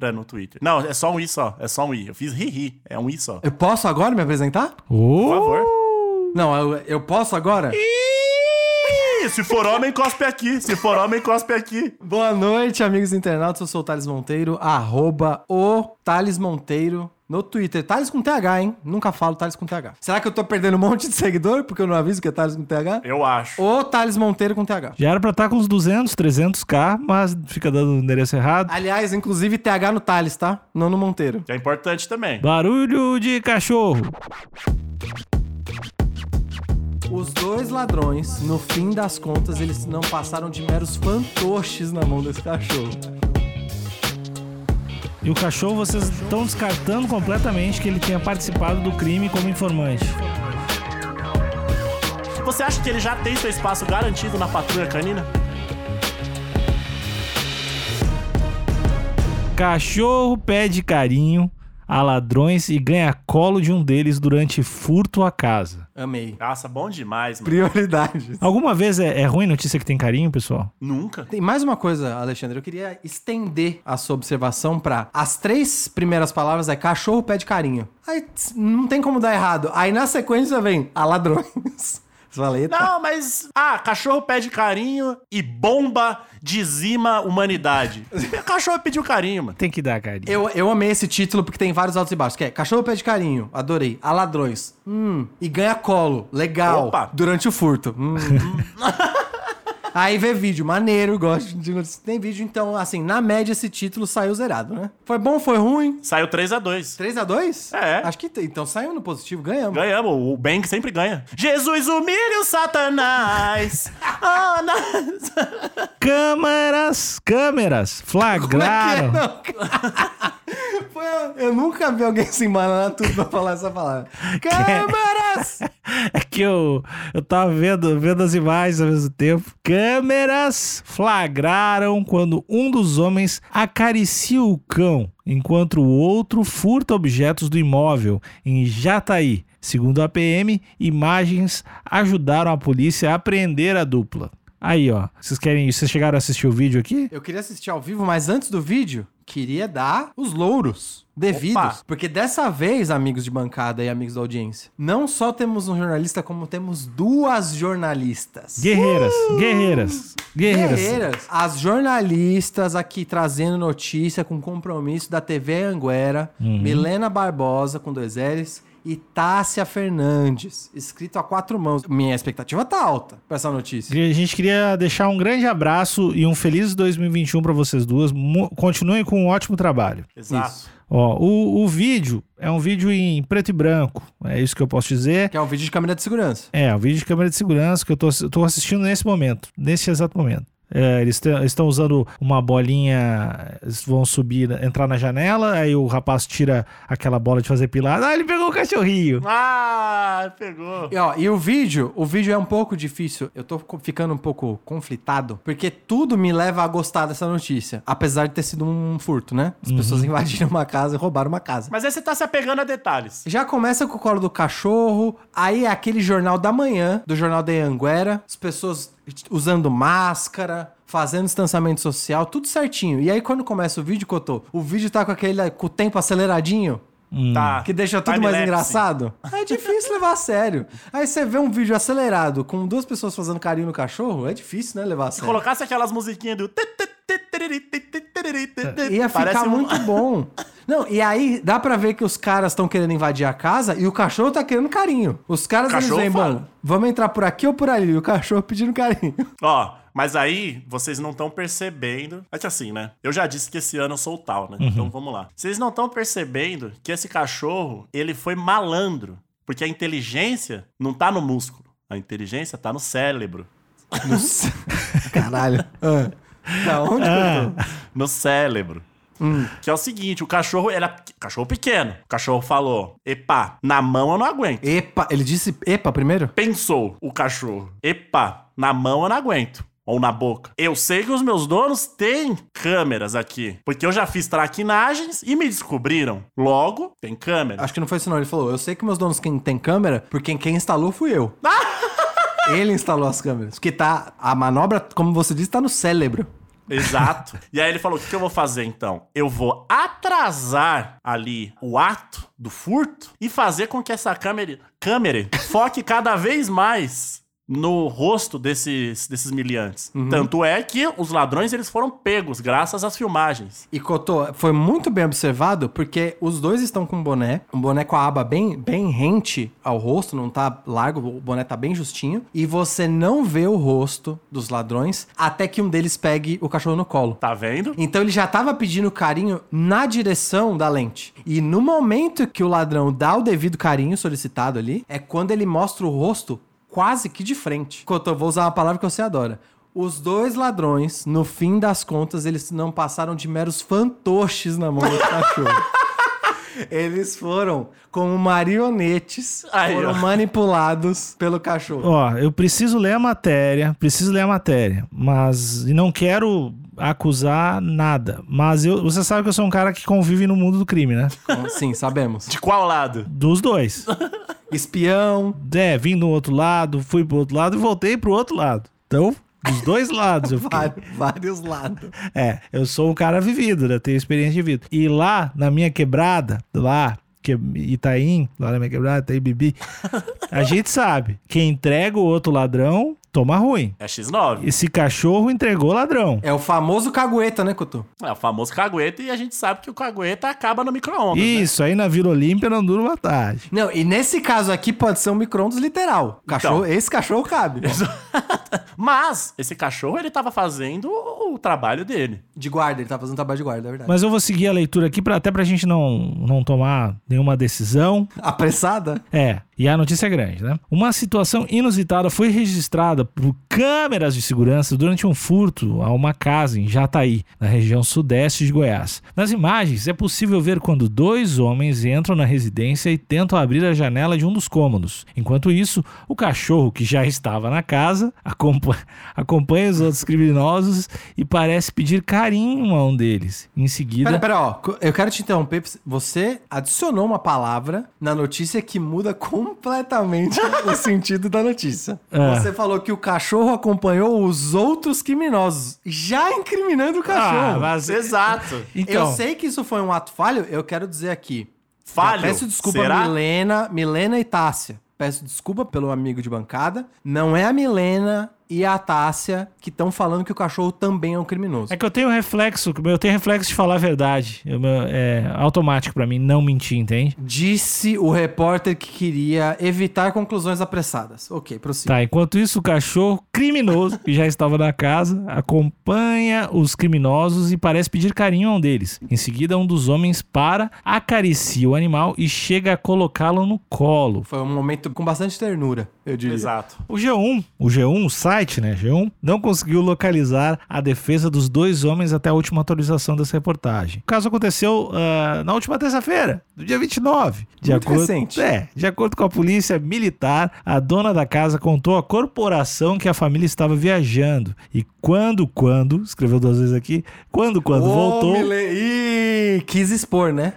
Cotoseira no Twitter. Não, é só um i só, é só um i. Eu fiz ri-ri, é um i só. Eu posso agora me apresentar? Por favor. Não, eu, eu posso agora? Ih, se for homem, cospe aqui. Se for homem, cospe aqui. Boa noite, amigos internautas. Eu sou o Thales Monteiro, arroba o Thales Monteiro no Twitter. Thales com TH, hein? Nunca falo Thales com TH. Será que eu tô perdendo um monte de seguidor porque eu não aviso que é Thales com TH? Eu acho. O Thales Monteiro com TH. Já era pra estar com uns 200, 300k, mas fica dando o endereço errado. Aliás, inclusive TH no Thales, tá? Não no Monteiro. Que é importante também. Barulho de cachorro. Os dois ladrões, no fim das contas, eles não passaram de meros fantoches na mão desse cachorro. E o cachorro vocês estão descartando completamente que ele tenha participado do crime como informante. Você acha que ele já tem seu espaço garantido na patrulha canina? Cachorro pede carinho a ladrões e ganha colo de um deles durante furto à casa. Amei. Nossa, bom demais, mano. Prioridades. Alguma vez é, é ruim notícia que tem carinho, pessoal? Nunca. Tem mais uma coisa, Alexandre. Eu queria estender a sua observação pra. As três primeiras palavras é cachorro pede carinho. Aí não tem como dar errado. Aí na sequência vem a ladrões. Você fala, eita. Não, mas. Ah, cachorro pede carinho e bomba dizima humanidade. cachorro pediu carinho, mano. Tem que dar carinho. Eu, eu amei esse título porque tem vários altos e baixos. Que é Cachorro pede carinho, adorei. A ladrões, hum. E ganha colo, legal. Opa. Durante o furto. Hum. Aí vê vídeo, maneiro, gosto de. Tem vídeo, então, assim, na média esse título saiu zerado, né? Foi bom, foi ruim? Saiu 3x2. 3x2? É. Acho que. Então saiu no positivo, ganhamos. Ganhamos, o bem que sempre ganha. Jesus humilha o Satanás. Ah, na- Câmeras, câmeras, flagraram. Como é que é? Não. Foi- eu nunca vi alguém se embananar tudo pra falar essa palavra. Câmeras! É que eu, eu tava vendo, vendo as imagens ao mesmo tempo. Câmeras flagraram quando um dos homens acaricia o cão, enquanto o outro furta objetos do imóvel em Jataí. Segundo a PM, imagens ajudaram a polícia a apreender a dupla. Aí, ó. Vocês querem. Vocês chegaram a assistir o vídeo aqui? Eu queria assistir ao vivo, mas antes do vídeo, queria dar os louros devidos. Opa. Porque dessa vez, amigos de bancada e amigos da audiência, não só temos um jornalista, como temos duas jornalistas. Guerreiras, guerreiras, guerreiras. Guerreiras. As jornalistas aqui trazendo notícia com compromisso da TV Anguera, Milena Barbosa, com dois L's, e Tássia Fernandes, escrito a quatro mãos. Minha expectativa tá alta pra essa notícia. A gente queria deixar um grande abraço e um feliz 2021 para vocês duas. Continuem com um ótimo trabalho. Exato. Ó, o, o vídeo é um vídeo em preto e branco, é isso que eu posso dizer. Que é um vídeo de câmera de segurança. É, um vídeo de câmera de segurança que eu tô, eu tô assistindo nesse momento, nesse exato momento. É, eles estão usando uma bolinha, eles vão subir, entrar na janela, aí o rapaz tira aquela bola de fazer pilar. Ah, ele pegou o cachorrinho. Ah, pegou. E, ó, e o vídeo, o vídeo é um pouco difícil. Eu tô ficando um pouco conflitado, porque tudo me leva a gostar dessa notícia. Apesar de ter sido um furto, né? As pessoas invadiram uma casa e roubaram uma casa. Mas aí você tá se apegando a detalhes. Já começa com o colo do cachorro, aí é aquele jornal da manhã, do jornal da Anguera, as pessoas usando máscara, fazendo distanciamento social, tudo certinho. E aí quando começa o vídeo, Cotô, o vídeo tá com aquele com o tempo aceleradinho, Tá. que deixa tudo mais Time-lapse. engraçado. É difícil levar a sério. Aí você vê um vídeo acelerado com duas pessoas fazendo carinho no cachorro, é difícil, né, levar a Se sério. colocasse aquelas musiquinhas do. Ia ficar Parece um- muito bom. Não, e aí dá pra ver que os caras estão querendo invadir a casa e o cachorro tá querendo carinho. Os caras eles vêm, bom, vamos entrar por aqui ou por ali? E o cachorro pedindo carinho. Ó, mas aí vocês não estão percebendo. É que assim, né? Eu já disse que esse ano eu sou o tal, né? Então vamos lá. Vocês não estão percebendo que esse cachorro, ele foi malandro. Porque a inteligência não tá no músculo. A inteligência tá no cérebro. Caralho. Ah. Da onde que eu tô? No cérebro. Que é o seguinte: o cachorro era cachorro pequeno. O cachorro falou: Epa, na mão eu não aguento. Epa, ele disse epa primeiro? Pensou o cachorro: Epa, na mão eu não aguento. Ou na boca. Eu sei que os meus donos têm câmeras aqui. Porque eu já fiz traquinagens e me descobriram. Logo, tem câmera. Acho que não foi isso não, ele falou, eu sei que meus donos quem tem câmera, porque quem instalou fui eu. ele instalou as câmeras. Porque tá, a manobra, como você disse, tá no cérebro. Exato. e aí ele falou: o que, eu vou fazer então? Eu vou atrasar ali o ato do furto e fazer com que essa câmera, câmera foque cada vez mais no rosto desses, desses miliantes. Tanto é que os ladrões eles foram pegos graças às filmagens. E Cotô, foi muito bem observado, porque os dois estão com um boné, um boné com a aba bem, bem rente ao rosto, não tá largo, o boné tá bem justinho, e você não vê o rosto dos ladrões até que um deles pegue o cachorro no colo. Tá vendo? Então ele já tava pedindo carinho na direção da lente. E no momento que o ladrão dá o devido carinho solicitado ali, é quando ele mostra o rosto quase que de frente. Cotô, vou usar uma palavra que você adora. Os dois ladrões, no fim das contas, eles não passaram de meros fantoches na mão do cachorro. Eles foram como marionetes, Aí, foram ó. manipulados pelo cachorro. Ó, eu preciso ler a matéria, preciso ler a matéria, mas e não quero acusar nada. Mas eu, você sabe que eu sou um cara que convive no mundo do crime, né? Sim, sabemos. De qual lado? Dos dois. Espião. É, vim do outro lado, fui pro outro lado e voltei pro outro lado. Então, dos dois lados eu fiquei. Vários, vários lados. É, eu sou um cara vivido, né? Tenho experiência de vida. E lá, na minha quebrada, lá, que Itaim, lá na minha quebrada, Itaim Bibi, a gente sabe, quem entrega o outro ladrão, toma ruim. É X9. Esse cachorro entregou o ladrão. É o famoso cagueta, né, Couto? É o famoso cagueta e a gente sabe que o cagueta acaba no micro-ondas. né? Isso, aí na Vila Olímpia não dura uma tarde. Não, e nesse caso aqui pode ser um micro-ondas literal. Cachorro, Então. Esse cachorro cabe. Mas esse cachorro ele tava fazendo o trabalho dele. De guarda, ele tá fazendo trabalho de guarda, é verdade. Mas eu vou seguir a leitura aqui, pra, até pra gente não, não tomar nenhuma decisão. Apressada? É, e a notícia é grande, né? Uma situação inusitada foi registrada por câmeras de segurança durante um furto a uma casa em Jataí, na região sudeste de Goiás. Nas imagens é possível ver quando dois homens entram na residência e tentam abrir a janela de um dos cômodos. Enquanto isso, o cachorro que já estava na casa acompanha, acompanha os outros criminosos e parece pedir carinho a um deles. Em seguida, Pera, pera, ó. Eu quero te interromper. Você adicionou uma palavra na notícia que muda completamente o sentido da notícia. É. Você falou que o cachorro acompanhou os outros criminosos, já incriminando o ah, cachorro. mas Exato. então, Eu sei que isso foi um ato falho, eu quero dizer aqui. Falho? Peço desculpa, Será? Milena, Milena e Tássia. Peço desculpa pelo amigo de bancada. Não é a Milena e a Tássia que estão falando que o cachorro também é um criminoso. É que eu tenho reflexo, eu tenho reflexo de falar a verdade. Eu- é automático pra mim não mentir, entende? Disse o repórter que queria evitar conclusões apressadas. Ok, prossiga. Tá, enquanto isso, o cachorro criminoso, que já estava na casa, acompanha os criminosos e parece pedir carinho a um deles. Em seguida, um dos homens para, acaricia o animal e chega a colocá-lo no colo. Foi um momento com bastante ternura, eu diria. Exato. O G1, o G1, o site, né, G1, não conseguiu localizar a defesa dos dois homens até a última atualização dessa reportagem. O caso aconteceu ah, na última terça-feira, do dia 29. De Muito recente. É, de acordo com a polícia militar, a dona da casa contou à corporação que a família estava viajando. E quando, quando, escreveu duas vezes aqui, quando, quando Ô, voltou, Mile- Ih, quis expor, né?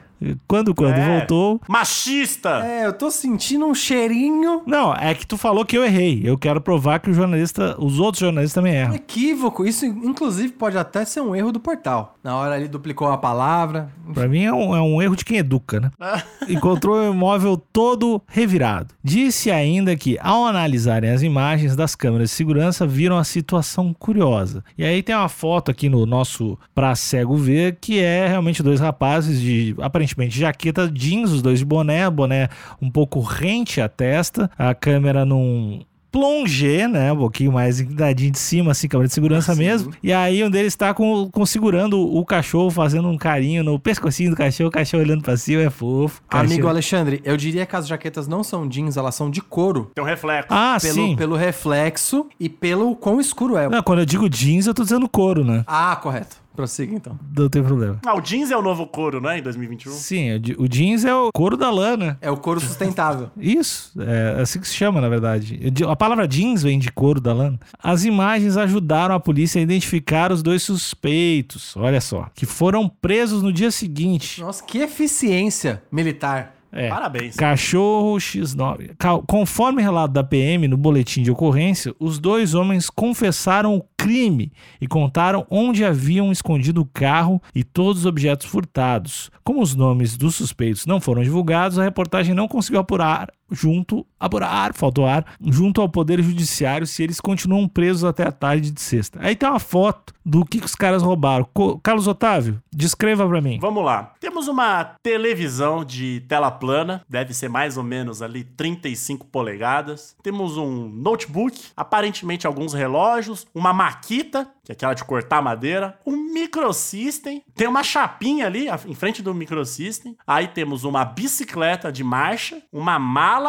Quando, quando É. voltou, Machista! É, eu tô sentindo um cheirinho não, é que tu falou que eu errei. Eu quero provar que o jornalista, os outros jornalistas também erram. equívoco. Isso, inclusive, pode até ser um erro do portal. Na hora ali duplicou a palavra. Pra mim é um, é um erro de quem educa, né? Encontrou o imóvel todo revirado. Disse ainda que, ao analisarem as imagens das câmeras de segurança, viram a situação curiosa. E aí tem uma foto aqui no nosso Pra Cego Ver, que é realmente dois rapazes de, aparentemente, jaqueta jeans, os dois de boné, boné um pouco rente à testa, a câmera num plongé, né? Um pouquinho mais inclinadinho de cima, assim, câmera de segurança mesmo. E aí um deles tá com, com segurando o cachorro, fazendo um carinho no pescocinho do cachorro, o cachorro olhando pra cima, é fofo. Amigo Cachorro- Alexandre, eu diria que as jaquetas não são jeans, elas são de couro. Tem um reflexo. Ah, Pelo, sim. pelo reflexo e pelo quão escuro é. Não, quando eu digo jeans, eu tô dizendo couro, né? Ah, correto. Prossiga então. Não tem problema. Ah, o jeans é o novo couro, não é? Em 2021? Sim, o je- o jeans é o couro da lã, É o couro sustentável. Isso, é assim que se chama, na verdade. A palavra jeans vem de couro da lã. As imagens ajudaram a polícia a identificar os dois suspeitos, olha só, que foram presos no dia seguinte. Nossa, que eficiência militar. É. Parabéns. Cachorro X9. Ca- Conforme relato da PM no boletim de ocorrência, os dois homens confessaram o crime e contaram onde haviam escondido o carro e todos os objetos furtados. Como os nomes dos suspeitos não foram divulgados, a reportagem não conseguiu apurar junto apurar, faltou ar, junto ao poder judiciário se eles continuam presos até a tarde de sexta. Aí tem uma foto do que, que os caras roubaram. Co- Carlos Otávio, descreva pra mim. Vamos lá. Temos uma televisão de tela plana, deve ser mais ou menos ali 35 polegadas. Temos um notebook, aparentemente alguns relógios, uma maquita, que é aquela de cortar madeira, um microsystem, tem uma chapinha ali a- em frente do microsystem. Aí temos uma bicicleta de marcha, uma mala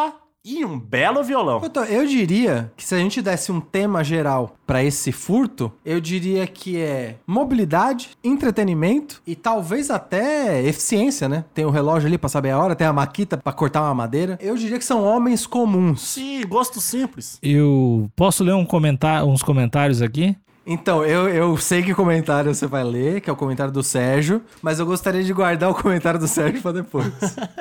e um belo violão. Puta, Eu diria que se a gente desse um tema geral pra esse furto, eu diria que é mobilidade, entretenimento e talvez até eficiência, né? Tem o relógio ali pra saber a hora, tem a maquita pra cortar uma madeira. Eu diria que são homens comuns. Sim, gosto simples. Eu posso ler um comentário, uns comentários aqui? Então, eu, eu sei que comentário você vai ler, que é o comentário do Sérgio, mas eu gostaria de guardar o comentário do Sérgio pra depois.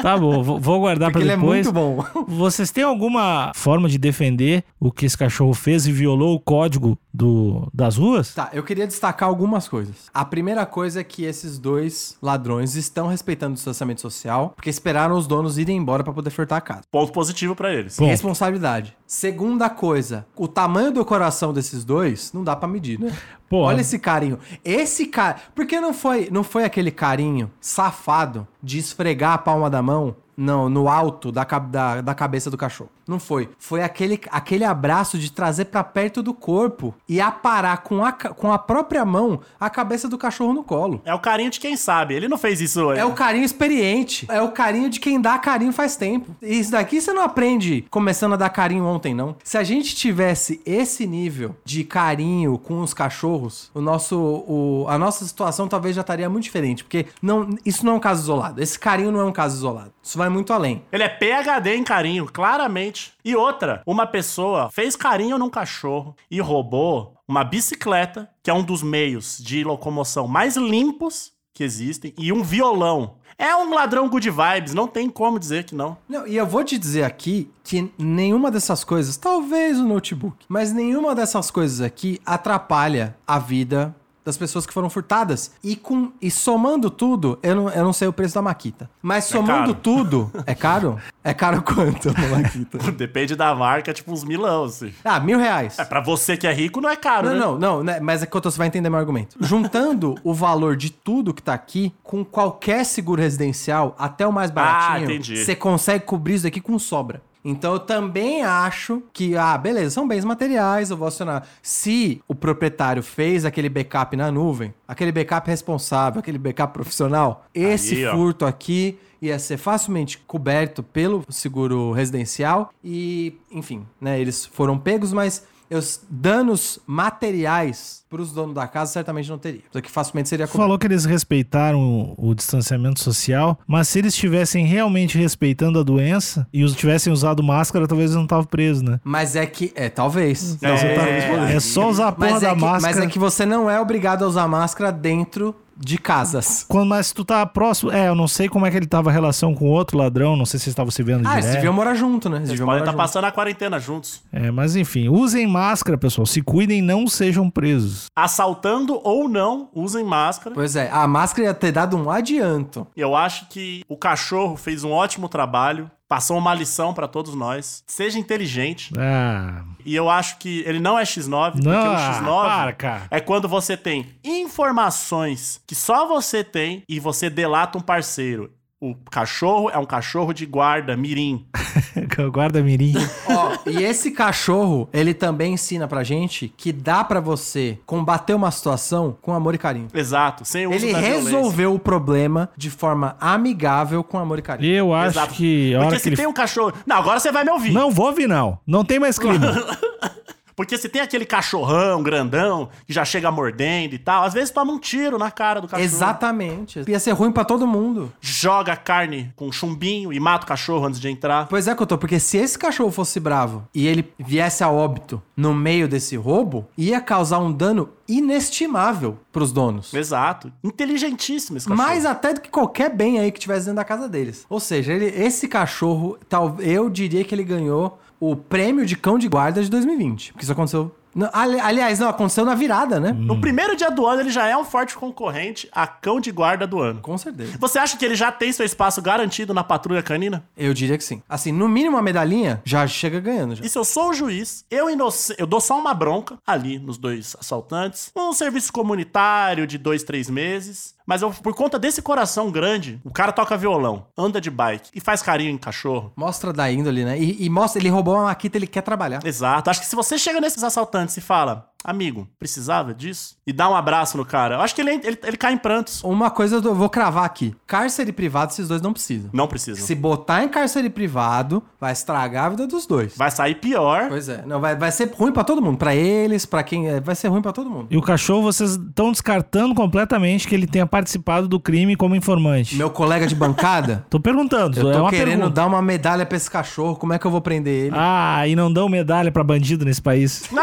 Tá bom, vou guardar Porque pra ele é depois. muito bom. Vocês têm alguma forma de defender o que esse cachorro fez e violou o código do, das ruas? Tá, eu queria destacar algumas coisas. A primeira coisa é que esses dois ladrões estão respeitando o distanciamento social, porque esperaram os donos irem embora pra poder furtar a casa. Ponto positivo pra eles. Bom. Responsabilidade. Segunda coisa, o tamanho do coração desses dois não dá pra medir, né? Pô, Olha esse carinho. Esse cara, por que não foi, não foi aquele carinho safado de esfregar a palma da mão não, no alto da, da, da cabeça do cachorro? Não foi. Foi aquele, aquele abraço de trazer pra perto do corpo e aparar com a, com a própria mão a cabeça do cachorro no colo. É o carinho de quem sabe. Ele não fez isso. É o carinho experiente. É o carinho de quem dá carinho faz tempo. E Isso daqui você não aprende começando a dar carinho ontem, não. Se a gente tivesse esse nível de carinho com os cachorros, o nosso, o, a nossa situação talvez já estaria muito diferente. Porque não, isso não é um caso isolado. Esse carinho não é um caso isolado. Isso vai muito além. Ele é PHD em carinho, claramente. E outra, uma pessoa fez carinho num cachorro e roubou uma bicicleta, que é um dos meios de locomoção mais limpos que existem, e um violão. É um ladrão good vibes, não tem como dizer que não. Não, e eu vou te dizer aqui que nenhuma dessas coisas, talvez o notebook, mas nenhuma dessas coisas aqui atrapalha a vida das pessoas que foram furtadas. E, com, e somando tudo, eu não, eu não sei o preço da Maquita. Mas somando caro. tudo. É caro? É caro quanto uma Maquita? Depende da marca, tipo uns milão, assim. Ah, mil reais. É, pra você que é rico, não é caro, Não, né? não, não, né, mas é que você vai entender meu argumento. Juntando o valor de tudo que tá aqui com qualquer seguro residencial, até o mais baratinho, entendi. você consegue cobrir isso daqui com sobra. Então eu também acho que, ah, beleza, são bens materiais, eu vou acionar. Se o proprietário fez aquele backup na nuvem, aquele backup responsável, aquele backup profissional, esse Aí, furto aqui ia ser facilmente coberto pelo seguro residencial e, enfim, né, eles foram pegos, mas os danos materiais para os donos da casa certamente não teria. Isso aqui facilmente seria coberto. Falou que eles respeitaram o, o distanciamento social, mas se eles estivessem realmente respeitando a doença e os tivessem usado máscara, talvez eles não estavam presos, né? Mas é que, é, talvez. É, Não, tá- é, É só usar a porra mas, da é que, máscara. mas é que você não é obrigado a usar máscara dentro de casas. Quando, mas tu tá próximo. É, eu não sei como é que ele tava a relação com o outro ladrão, não sei se eles estavam se vendo Ah, eles direto. deviam morar junto, né? Eles Eles deviam podem morar estar junto. passando a quarentena juntos. É, mas enfim, usem máscara, pessoal. Se cuidem, não sejam presos. Assaltando ou não, usem máscara. Pois é, a máscara ia ter dado um adianto. Eu acho que o cachorro fez um ótimo trabalho, passou uma lição pra todos nós. Seja inteligente. Ah. E eu acho que ele não é X9, porque Não, o ah, X9 para, cara. é quando você tem informações que só você tem e você delata um parceiro. O cachorro é um cachorro de guarda, mirim. Guarda mirim. Ó, e esse cachorro, ele também ensina pra gente que dá pra você combater uma situação com amor e carinho. Exato, sem uso Ele da violência. resolveu o problema de forma amigável com amor e carinho. Eu acho Exato. que Porque se que ele. tem um cachorro... Não, agora você vai me ouvir. Não vou ouvir, não. Não tem mais clima. Porque se tem aquele cachorrão grandão que já chega mordendo e tal, às vezes toma um tiro na cara do cachorro. Exatamente. Ia ser ruim pra todo mundo. Joga carne com chumbinho e mata o cachorro antes de entrar. Pois é, Cotô, porque se esse cachorro fosse bravo e ele viesse a óbito no meio desse roubo, ia causar um dano inestimável pros donos. Exato. Inteligentíssimo esse cachorro. Mais até do que qualquer bem aí que tivesse dentro da casa deles. Ou seja, ele- esse cachorro, tal, eu diria que ele ganhou o prêmio de cão de guarda de 2020. Porque isso aconteceu. Não, ali- aliás, não, aconteceu na virada, né? No primeiro dia do ano, ele já é um forte concorrente a cão de guarda do ano. Com certeza. Você acha que ele já tem seu espaço garantido na patrulha canina? Eu diria que sim. Assim, no mínimo uma medalhinha, já chega ganhando. Já. E se eu sou o juiz, eu, inoc- eu dou só uma bronca ali nos dois assaltantes, um serviço comunitário de dois, três meses. Mas eu, por conta desse coração grande, o cara toca violão, anda de bike e faz carinho em cachorro. Mostra da índole, né? E, e mostra, ele roubou uma maquita, ele quer trabalhar. Exato. Acho que se você chega nesses assaltantes e fala, amigo, precisava disso? E dá um abraço no cara, eu acho que ele, ele, ele cai em prantos. Uma coisa eu vou cravar aqui. Cárcere privado, esses dois não precisam. Não precisa. Se botar em cárcere privado, vai estragar a vida dos dois. Vai sair pior. Pois é. Não, vai, vai ser ruim pra todo mundo. Pra eles, pra quem... é, Vai ser ruim pra todo mundo. E o cachorro, vocês estão descartando completamente que ele tenha participado do crime como informante. Meu colega de bancada, Tô perguntando, eu é tô uma querendo pergunta. dar uma medalha pra esse cachorro. Como é que eu vou prender ele? Ah, e não dão medalha pra bandido nesse país.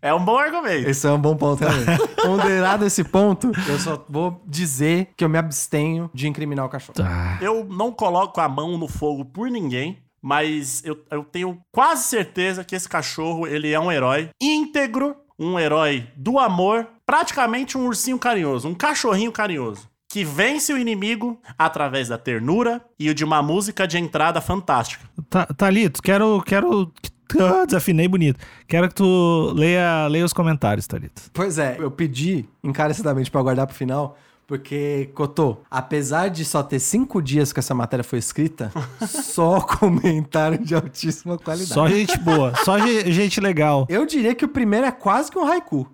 É um bom argumento. Esse é um bom ponto, realmente. Ponderado esse ponto, eu só vou dizer que eu me abstenho de incriminar o cachorro. Tá. Eu não coloco a mão no fogo por ninguém, mas eu, eu tenho quase certeza que esse cachorro ele é um herói íntegro, um herói do amor, praticamente um ursinho carinhoso, um cachorrinho carinhoso. Que vence o inimigo através da ternura e o de uma música de entrada fantástica. Tá, Thalito, quero. quero... Ah, desafinei bonito. Quero que tu leia, leia os comentários, Thalito. Pois é, eu pedi encarecidamente pra guardar pro final, porque, Cotô, apesar de só ter cinco dias que essa matéria foi escrita, só comentário de altíssima qualidade. Só gente boa, só ge- gente legal. Eu diria que o primeiro é quase que um haiku.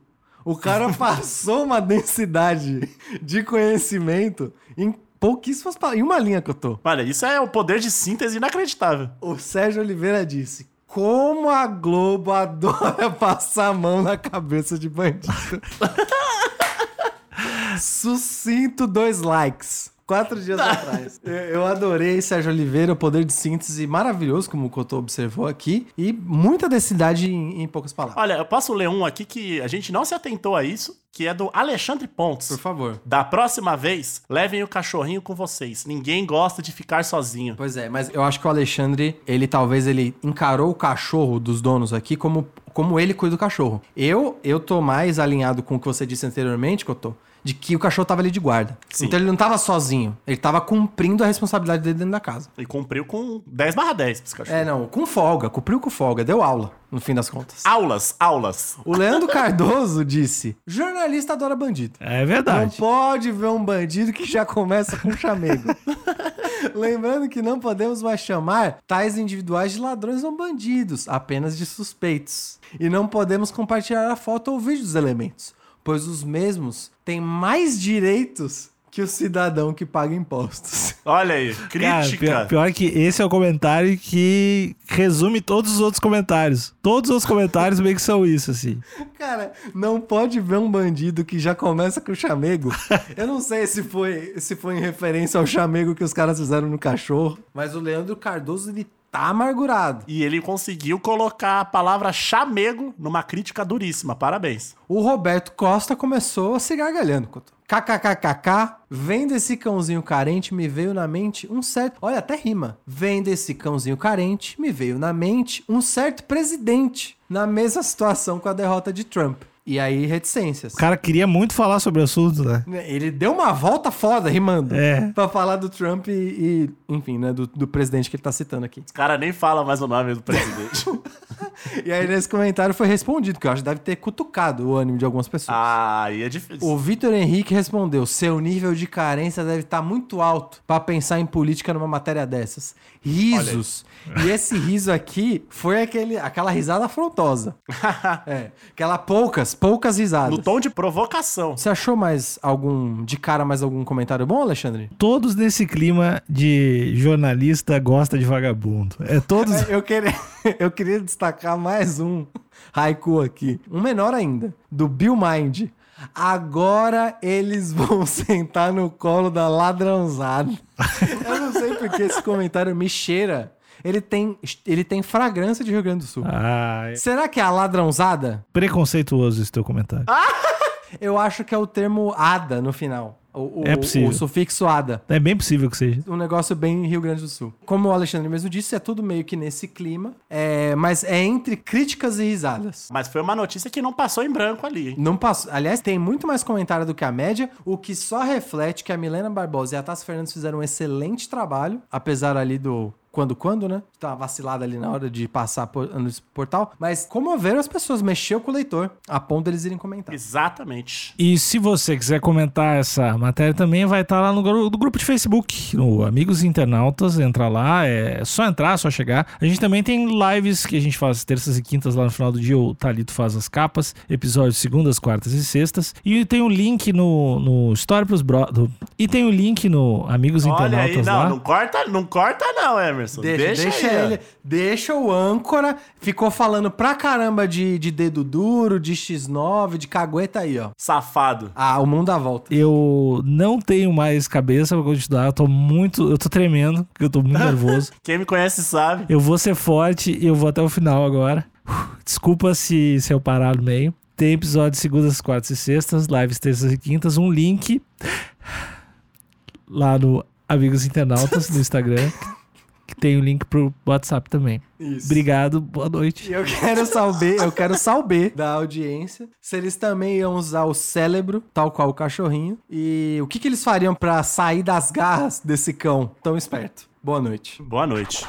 O cara passou uma densidade de conhecimento em pouquíssimas palavras. Em uma linha que eu tô. Olha, isso é o poder de síntese inacreditável. O Sérgio Oliveira disse: Como a Globo adora passar a mão na cabeça de bandido. Sucinto, dois likes. Quatro dias atrás. Eu, eu adorei Sérgio Oliveira, o poder de síntese maravilhoso, como o Cotô observou aqui, e muita densidade em, em poucas palavras. Olha, eu posso ler um aqui que a gente não se atentou a isso, que é do Alexandre Pontes. Por favor. Da próxima vez, levem o cachorrinho com vocês. Ninguém gosta de ficar sozinho. Pois é, mas eu acho que o Alexandre, ele talvez ele encarou o cachorro dos donos aqui como, como ele cuida do cachorro. Eu, eu tô mais alinhado com o que você disse anteriormente, Cotô, de que o cachorro tava ali de guarda. Sim. Então ele não tava sozinho, ele tava cumprindo a responsabilidade dele dentro da casa. E cumpriu com 10 barra 10 pra esse cachorro. É, não, com folga, cumpriu com folga, deu aula, no fim das contas. Aulas, aulas. O Leandro Cardoso disse: jornalista adora bandido. É Não verdade. pode ver um bandido que já começa com chamego. Lembrando que não podemos mais chamar tais individuais de ladrões ou bandidos, apenas de suspeitos. E não podemos compartilhar a foto ou vídeo dos elementos, pois os mesmos têm mais direitos que o cidadão que paga impostos. Olha aí, Cara, crítica. pior, pior que esse é o comentário que resume todos os outros comentários. Todos os comentários meio que são isso, assim. Cara, não pode ver um bandido que já começa com chamego. Eu não sei se foi, se foi em referência ao chamego que os caras fizeram no cachorro, mas o Leandro Cardoso, ele tá amargurado. E ele conseguiu colocar a palavra chamego numa crítica duríssima. Parabéns. O Roberto Costa começou a se gargalhando. Couto. KKKKK, vendo esse cãozinho carente, me veio na mente um certo. Olha, até rima. Vendo esse cãozinho carente, me veio na mente um certo presidente na mesma situação com a derrota de Trump. E aí, reticências. O cara queria muito falar sobre o assunto, né? Ele deu uma volta foda rimando. É. Pra falar do Trump e, e, enfim, né, do, do presidente que ele tá citando aqui. Os caras nem falam mais o nome do presidente. E aí, nesse comentário foi respondido, que eu acho que deve ter cutucado o ânimo de algumas pessoas. ah, aí é difícil. O Vitor Henrique respondeu: seu nível de carência deve estar muito alto pra pensar em política numa matéria dessas. Risos. E esse riso aqui foi aquele, aquela risada afrontosa. é. Aquela poucas, poucas risadas. No tom de provocação. Você achou mais algum, de cara, mais algum comentário bom, Alexandre? Todos nesse clima de jornalista gosta de vagabundo. É todos. Eu queria, eu queria destacar mais um haiku aqui. Um menor ainda, do Bill Mind. Agora eles vão sentar no colo da ladrãozada. Eu não sei porque esse comentário me cheira. Ele tem, ele tem fragrância de Rio Grande do Sul. Ah, é Será que é a ladrãozada? preconceituoso esse teu comentário. Eu acho que é o termo ada no final. O, o- É possível. o sufixo ada. É bem possível que seja. Um negócio bem Rio Grande do Sul. Como o Alexandre mesmo disse, é tudo meio que nesse clima. É, mas é entre críticas e risadas. Mas foi uma notícia que não passou em branco ali, hein? Não passou. Aliás, tem muito mais comentário do que a média, o que só reflete que a Milena Barbosa e a Tassi Fernandes fizeram um excelente trabalho, apesar ali do quando quando, né? Tá uma vacilada ali na hora de passar por, no portal, mas comoveram as pessoas, mexeu com o leitor, a ponto deles irem comentar. Exatamente. E se você quiser comentar essa matéria também, vai estar lá no do grupo de Facebook, no Amigos Internautas. Entra lá, é só entrar, só chegar. A gente também tem lives que a gente faz terças e quintas lá no final do dia. O Talito faz as capas, episódios segundas, quartas e sextas. E tem o link no, no Story pros Bro. do- e tem o link no Amigos Olha Internautas aí, não, lá. não corta, não corta não, Emerson. Deixa, deixa, aí, ó. ele, deixa o âncora, ficou falando pra caramba de, de dedo duro, de X9, de cagueta aí, ó. Safado. Ah, o mundo dá volta. Eu não tenho mais cabeça pra continuar. Eu tô muito. Eu tô tremendo, porque eu tô muito nervoso. Quem me conhece sabe. Eu vou ser forte e eu vou até o final agora. Desculpa se, se eu parar no meio. Tem episódio segundas, quartas e sextas, lives terças e quintas, um link lá no Amigos Internautas no Instagram, que tem o link pro WhatsApp também. Isso. Obrigado, boa noite. E eu quero saber, eu quero saber da audiência se eles também iam usar o cérebro, tal qual o cachorrinho, e o que, que eles fariam pra sair das garras desse cão tão esperto. Boa noite. Boa noite.